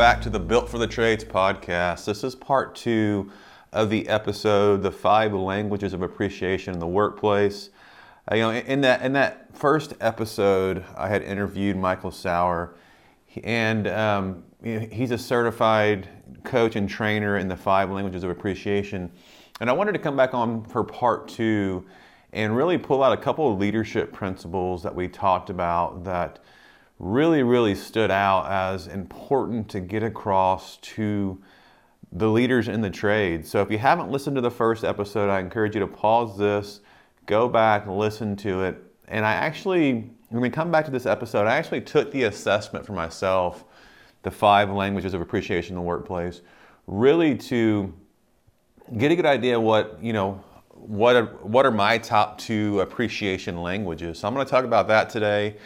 back to the Built for the Trades podcast. This is part two of the episode, "The Five Languages of Appreciation in the Workplace." Uh, you know, in that in that first episode, I had interviewed Michael Sauer, and um, he's a certified coach and trainer in the five languages of appreciation. And I wanted to come back on for part two and really pull out a couple of leadership principles that we talked about that really, really stood out as important to get across to the leaders in the trade. So if you haven't listened to the first episode, I encourage you to pause this, go back, and listen to it. And I actually, when we come back to this episode, I actually took the assessment for myself, the five languages of appreciation in the workplace, really to get a good idea what, you know, what are, what are my top two appreciation languages. So I'm going to talk about that today.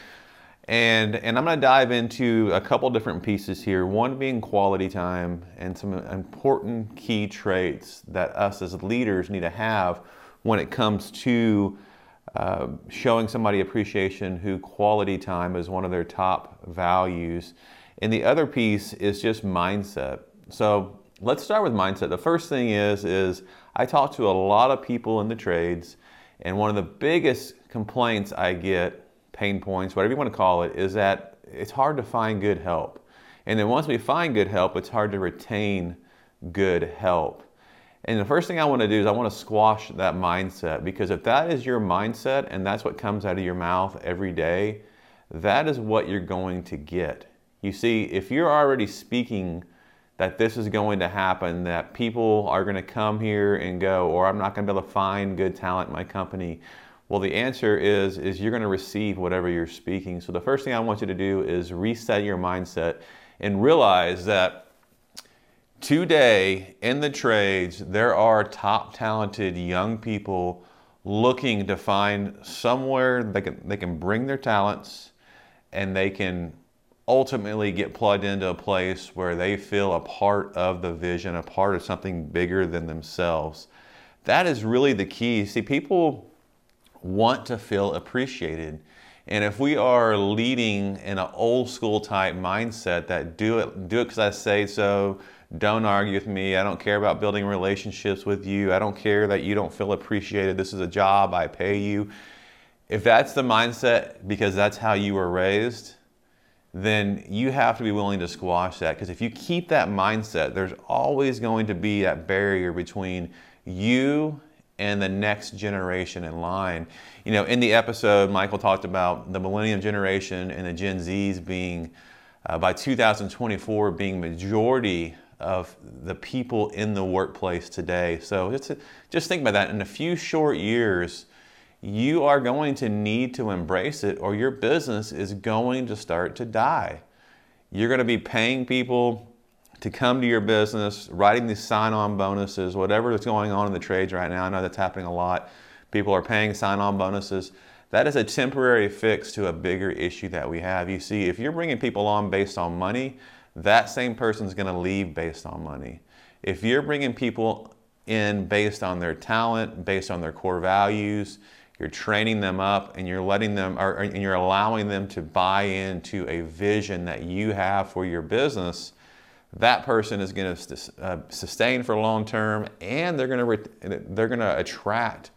And, and I'm going to dive into a couple different pieces here. One being quality time and some important key traits that us as leaders need to have when it comes to uh, showing somebody appreciation who quality time is one of their top values. And the other piece is just mindset. So let's start with mindset. The first thing is is I talk to a lot of people in the trades, and one of the biggest complaints I get pain points, whatever you want to call it, is that it's hard to find good help. And then once we find good help, it's hard to retain good help. And the first thing I want to do is I want to squash that mindset because if that is your mindset and that's what comes out of your mouth every day, that is what you're going to get. You see, if you're already speaking that this is going to happen, that people are going to come here and go, or I'm not going to be able to find good talent in my company, well, the answer is, is you're going to receive whatever you're speaking. So the first thing I want you to do is reset your mindset and realize that today in the trades, there are top talented young people looking to find somewhere they can, they can bring their talents and they can ultimately get plugged into a place where they feel a part of the vision, a part of something bigger than themselves. That is really the key. See, people want to feel appreciated. And if we are leading in an old school type mindset that do it do it because I say so, don't argue with me, I don't care about building relationships with you, I don't care that you don't feel appreciated, this is a job, I pay you. If that's the mindset because that's how you were raised, then you have to be willing to squash that. Because if you keep that mindset, there's always going to be that barrier between you and the next generation in line. You know, in the episode, Michael talked about the millennium generation and the Gen Zs being, uh, by 2024, being majority of the people in the workplace today. So just, just think about that. In a few short years, you are going to need to embrace it or your business is going to start to die. You're going to be paying people to come to your business, writing these sign on bonuses, whatever is going on in the trades right now. I know that's happening a lot. People are paying sign on bonuses. That is a temporary fix to a bigger issue that we have. You see, if you're bringing people on based on money, that same person is going to leave based on money. If you're bringing people in based on their talent, based on their core values, you're training them up and you're letting them or, and you're allowing them to buy into a vision that you have for your business that person is going to uh, sustain for long term and they're going to re- they're going to attract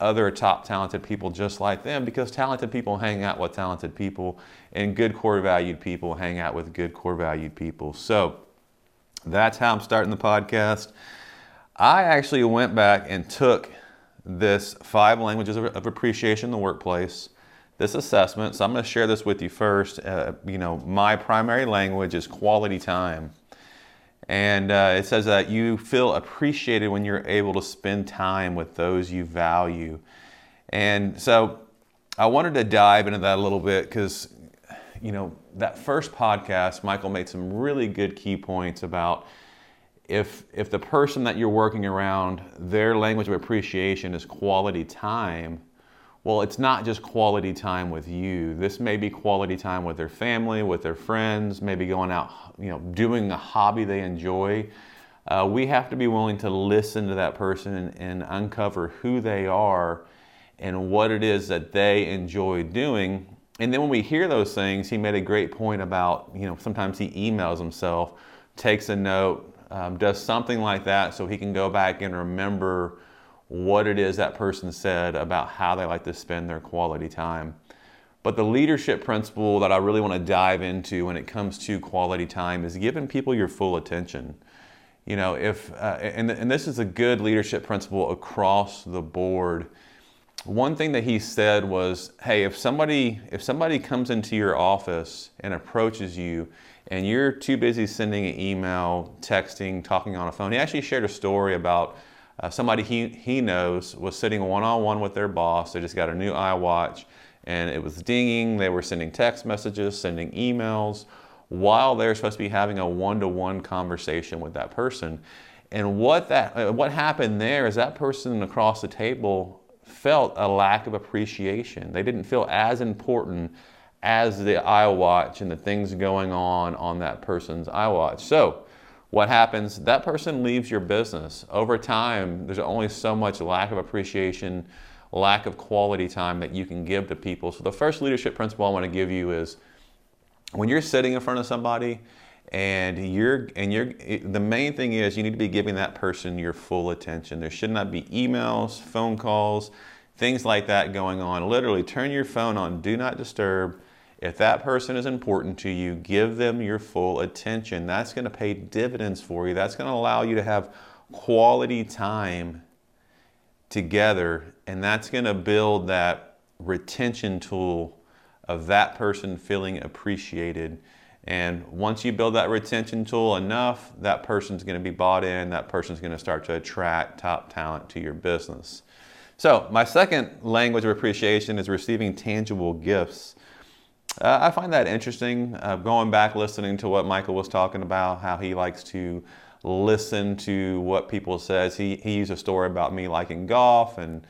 other top talented people just like them because talented people hang out with talented people and good core valued people hang out with good core valued people. So that's how i'm starting the podcast. I actually went back and took this five languages of, of appreciation in the workplace this assessment. So i'm going to share this with you first. Uh, you know my primary language is quality time and uh, it says that you feel appreciated when you're able to spend time with those you value. And so I wanted to dive into that a little bit because, you know, that first podcast, Michael made some really good key points about if, if the person that you're working around, their language of appreciation is quality time, well, it's not just quality time with you. This may be quality time with their family, with their friends, maybe going out, you know, doing a hobby they enjoy. Uh, we have to be willing to listen to that person and, and uncover who they are and what it is that they enjoy doing. And then when we hear those things, he made a great point about, you know, sometimes he emails himself takes a note, um, does something like that so he can go back and remember what it is that person said about how they like to spend their quality time. But the leadership principle that I really want to dive into when it comes to quality time is giving people your full attention. You know, if, uh, and, and this is a good leadership principle across the board. One thing that he said was, hey, if somebody, if somebody comes into your office and approaches you and you're too busy sending an email, texting, talking on a phone, he actually shared a story about uh, somebody he, he knows was sitting one on one with their boss. They just got a new iWatch and it was dinging. They were sending text messages, sending emails while they're supposed to be having a one to one conversation with that person. And what, that, uh, what happened there is that person across the table felt a lack of appreciation. They didn't feel as important as the iWatch and the things going on on that person's iWatch. So, what happens? That person leaves your business. Over time, there's only so much lack of appreciation, lack of quality time that you can give to people. So, the first leadership principle I want to give you is when you're sitting in front of somebody and you're and you're the main thing is you need to be giving that person your full attention there should not be emails phone calls things like that going on literally turn your phone on do not disturb if that person is important to you, give them your full attention. That's going to pay dividends for you. That's going to allow you to have quality time together, and that's going to build that retention tool of that person feeling appreciated. And once you build that retention tool enough, that person's going to be bought in, that person's going to start to attract top talent to your business. So, my second language of appreciation is receiving tangible gifts. Uh, I find that interesting. Uh, going back, listening to what Michael was talking about, how he likes to listen to what people says. He he used a story about me liking golf and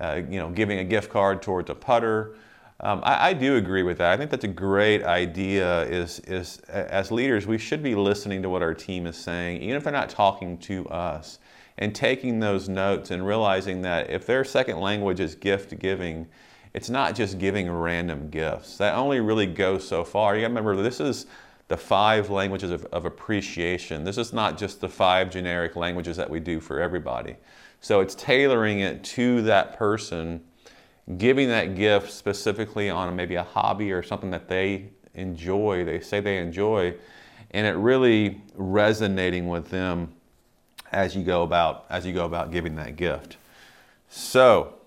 uh, you know giving a gift card towards a putter. Um, I, I, do agree with that. I think that's a great idea. Is is as leaders, we should be listening to what our team is saying, even if they're not talking to us, and taking those notes and realizing that if their second language is gift giving it's not just giving random gifts. That only really goes so far. You gotta remember, this is the five languages of, of, appreciation. This is not just the five generic languages that we do for everybody. So it's tailoring it to that person, giving that gift specifically on maybe a hobby or something that they enjoy, they say they enjoy, and it really resonating with them as you go about as you go about giving that gift. So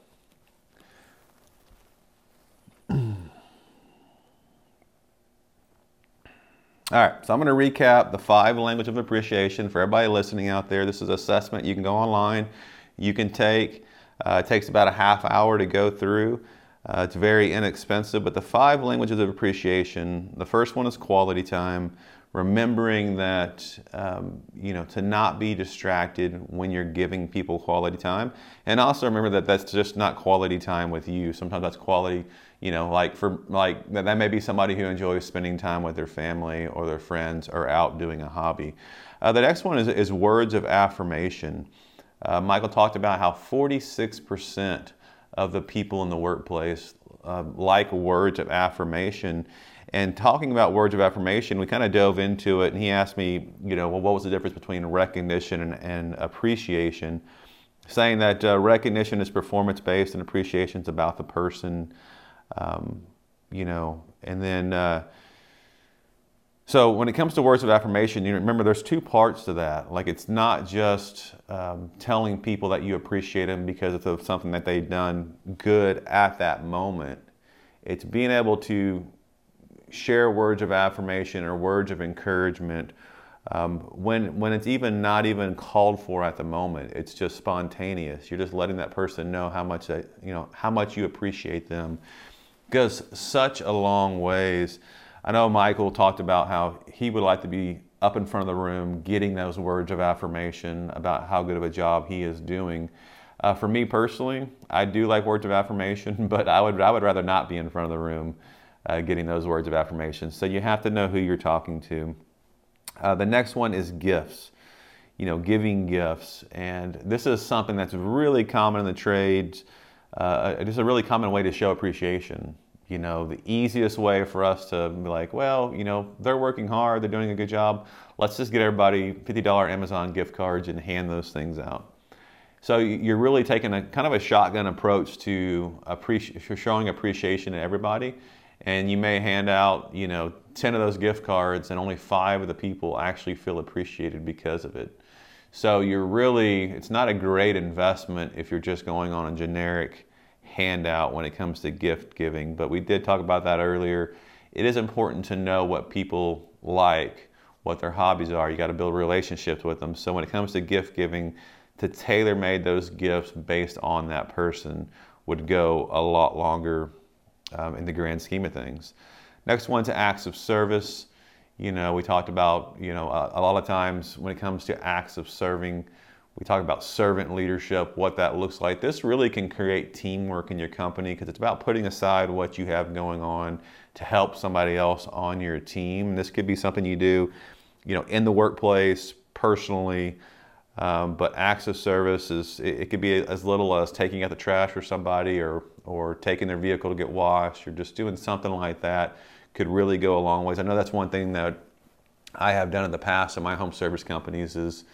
All right, so I'm going to recap the five language of appreciation for everybody listening out there. This is assessment you can go online, you can take. Uh, it takes about a half hour to go through. Uh, it's very inexpensive, but the five languages of appreciation. The first one is quality time. Remembering that um, you know to not be distracted when you're giving people quality time, and also remember that that's just not quality time with you. Sometimes that's quality you know like for like that may be somebody who enjoys spending time with their family or their friends or out doing a hobby. Uh, the next one is, is words of affirmation. Uh, michael talked about how 46% of the people in the workplace uh, like words of affirmation. And talking about words of affirmation we kind of dove into it and he asked me you know well what was the difference between recognition and, and appreciation? Saying that uh, recognition is performance based and appreciation is about the person um, you know, and then, uh, so when it comes to words of affirmation, you remember there's two parts to that. Like it's not just um, telling people that you appreciate them because of something that they've done good at that moment. It's being able to share words of affirmation or words of encouragement um, when when it's even not even called for at the moment. It's just spontaneous. You're just letting that person know how much that you know how much you appreciate them goes such a long ways. I know Michael talked about how he would like to be up in front of the room getting those words of affirmation about how good of a job he is doing. Uh, for me personally, I do like words of affirmation, but I would, I would rather not be in front of the room uh, getting those words of affirmation. So you have to know who you're talking to. Uh, the next one is gifts. You know, giving gifts. And this is something that's really common in the trades. Uh, just a really common way to show appreciation You know, the easiest way for us to be like, well, you know, they're working hard, they're doing a good job. Let's just get everybody $50 Amazon gift cards and hand those things out. So you're really taking a kind of a shotgun approach to appreci- showing appreciation to everybody. And you may hand out, you know, 10 of those gift cards and only five of the people actually feel appreciated because of it. So you're really, it's not a great investment if you're just going on a generic handout when it comes to gift giving. But we did talk about that earlier. It is important to know what people like, what their hobbies are. You got to build relationships with them. So when it comes to gift giving, to tailor made those gifts based on that person would go a lot longer um, in the grand scheme of things. Next one to acts of service. You know, we talked about, you know, a, a lot of times when it comes to acts of serving, we talk about servant leadership, what that looks like. This really can create teamwork in your company because it's about putting aside what you have going on to help somebody else on your team. This could be something you do, you know, in the workplace, personally. Um, but acts of service is it, it, could be as little as taking out the trash for somebody or or taking their vehicle to get washed or just doing something like that could really go a long ways. I know that's one thing that I have done in the past in my home service companies is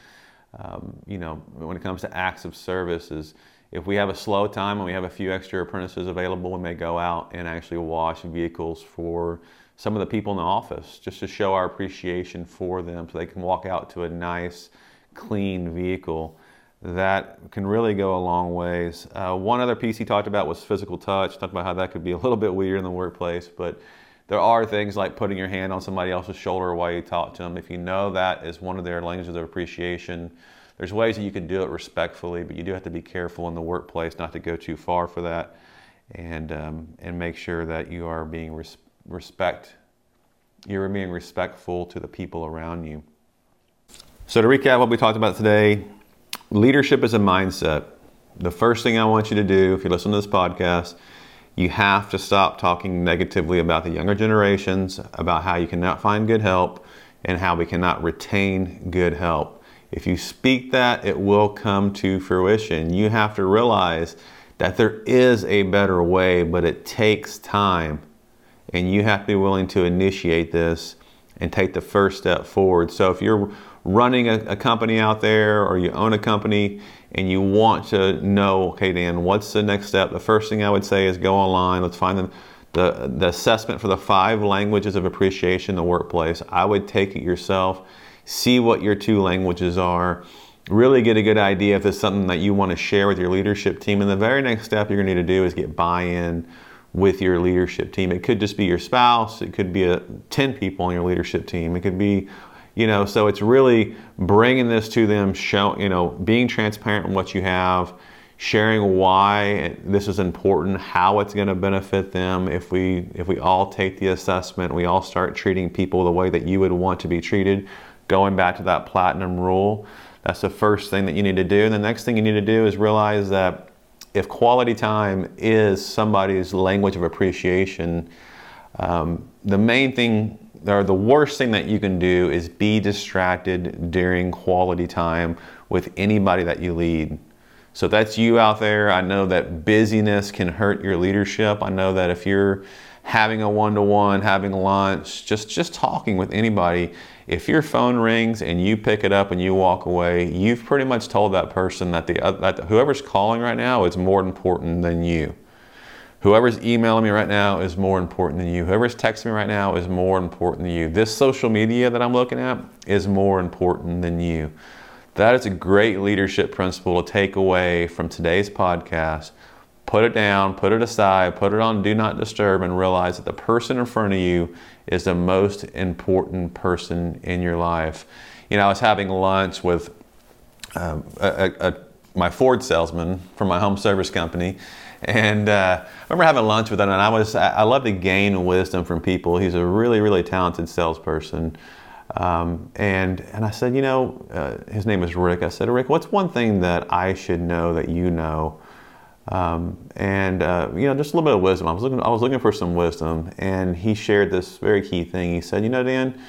um, you know, when it comes to acts of service is if we have a slow time and we have a few extra apprentices available, we may go out and actually wash vehicles for some of the people in the office just to show our appreciation for them so they can walk out to a nice, clean vehicle. That can really go a long ways. Uh, one other piece he talked about was physical touch. Talked about how that could be a little bit weird in the workplace, but there are things like putting your hand on somebody else's shoulder while you talk to them. If you know that is one of their languages of appreciation, there's ways that you can do it respectfully, but you do have to be careful in the workplace not to go too far for that, and um, and make sure that you are being res- respect, you're being respectful to the people around you. So to recap what we talked about today, leadership is a mindset. The first thing I want you to do, if you listen to this podcast, you have to stop talking negatively about the younger generations, about how you cannot find good help, and how we cannot retain good help. If you speak that, it will come to fruition. You have to realize that there is a better way, but it takes time. And you have to be willing to initiate this and take the first step forward. So if you're running a, a company out there or you own a company, and you want to know, okay, Dan, what's the next step? The first thing I would say is go online. Let's find the, the, the assessment for the five languages of appreciation in the workplace. I would take it yourself, see what your two languages are, really get a good idea if it's something that you want to share with your leadership team. And the very next step you're going to need to do is get buy in with your leadership team. It could just be your spouse, it could be a, 10 people on your leadership team, it could be you know so it's really bringing this to them show you know being transparent in what you have sharing why this is important how it's going to benefit them. If we if we all take the assessment we all start treating people the way that you would want to be treated going back to that platinum rule that's the first thing that you need to do. And the next thing you need to do is realize that if quality time is somebody's language of appreciation um, the main thing or the worst thing that you can do is be distracted during quality time with anybody that you lead. So that's you out there. I know that busyness can hurt your leadership. I know that if you're having a one-to-one, having lunch, just just talking with anybody, if your phone rings and you pick it up and you walk away, you've pretty much told that person that the uh, that whoever's calling right now is more important than you. Whoever's emailing me right now is more important than you. Whoever's texting me right now is more important than you. This social media that I'm looking at is more important than you. That is a great leadership principle to take away from today's podcast. Put it down, put it aside, put it on do not disturb, and realize that the person in front of you is the most important person in your life. You know, I was having lunch with um, a, a, a, my Ford salesman from my home service company and uh, I remember having lunch with him, and I was I love to gain wisdom from people. He's a really really talented salesperson. Um, and and I said, you know, uh, his name is Rick. I said, Rick, what's one thing that I should know that you know? Um, and uh, you know, just a little bit of wisdom. I was looking I was looking for some wisdom, and he shared this very key thing. He said, you know, Dan,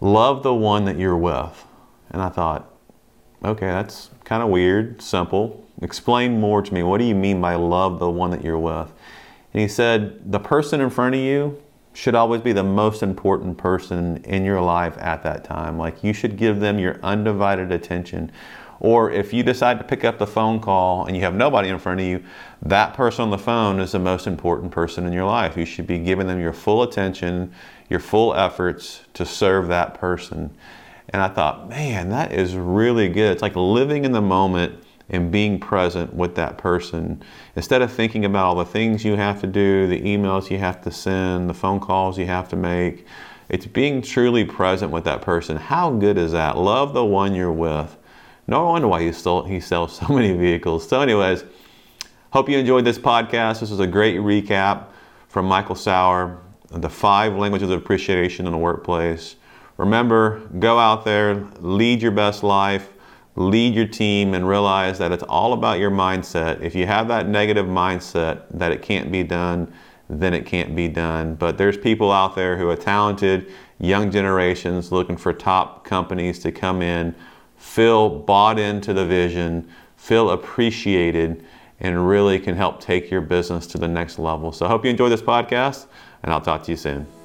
love the one that you're with. And I thought, okay, that's kind of weird, simple, Explain more to me. What do you mean by love the one that you're with? And he said, the person in front of you should always be the most important person in your life at that time. Like you should give them your undivided attention. Or if you decide to pick up the phone call and you have nobody in front of you, that person on the phone is the most important person in your life. You should be giving them your full attention, your full efforts to serve that person. And I thought, man, that is really good. It's like living in the moment and being present with that person instead of thinking about all the things you have to do, the emails you have to send, the phone calls you have to make. It's being truly present with that person. How good is that? Love the one you're with. No wonder why he, stole, he sells so many vehicles. So, anyways, hope you enjoyed this podcast. This was a great recap from Michael Sauer, the five languages of appreciation in the workplace. Remember, go out there, lead your best life lead your team and realize that it's all about your mindset. If you have that negative mindset that it can't be done, then it can't be done. But there's people out there who are talented, young generations looking for top companies to come in, feel bought into the vision, feel appreciated, and really can help take your business to the next level. So I hope you enjoy this podcast, and I'll talk to you soon.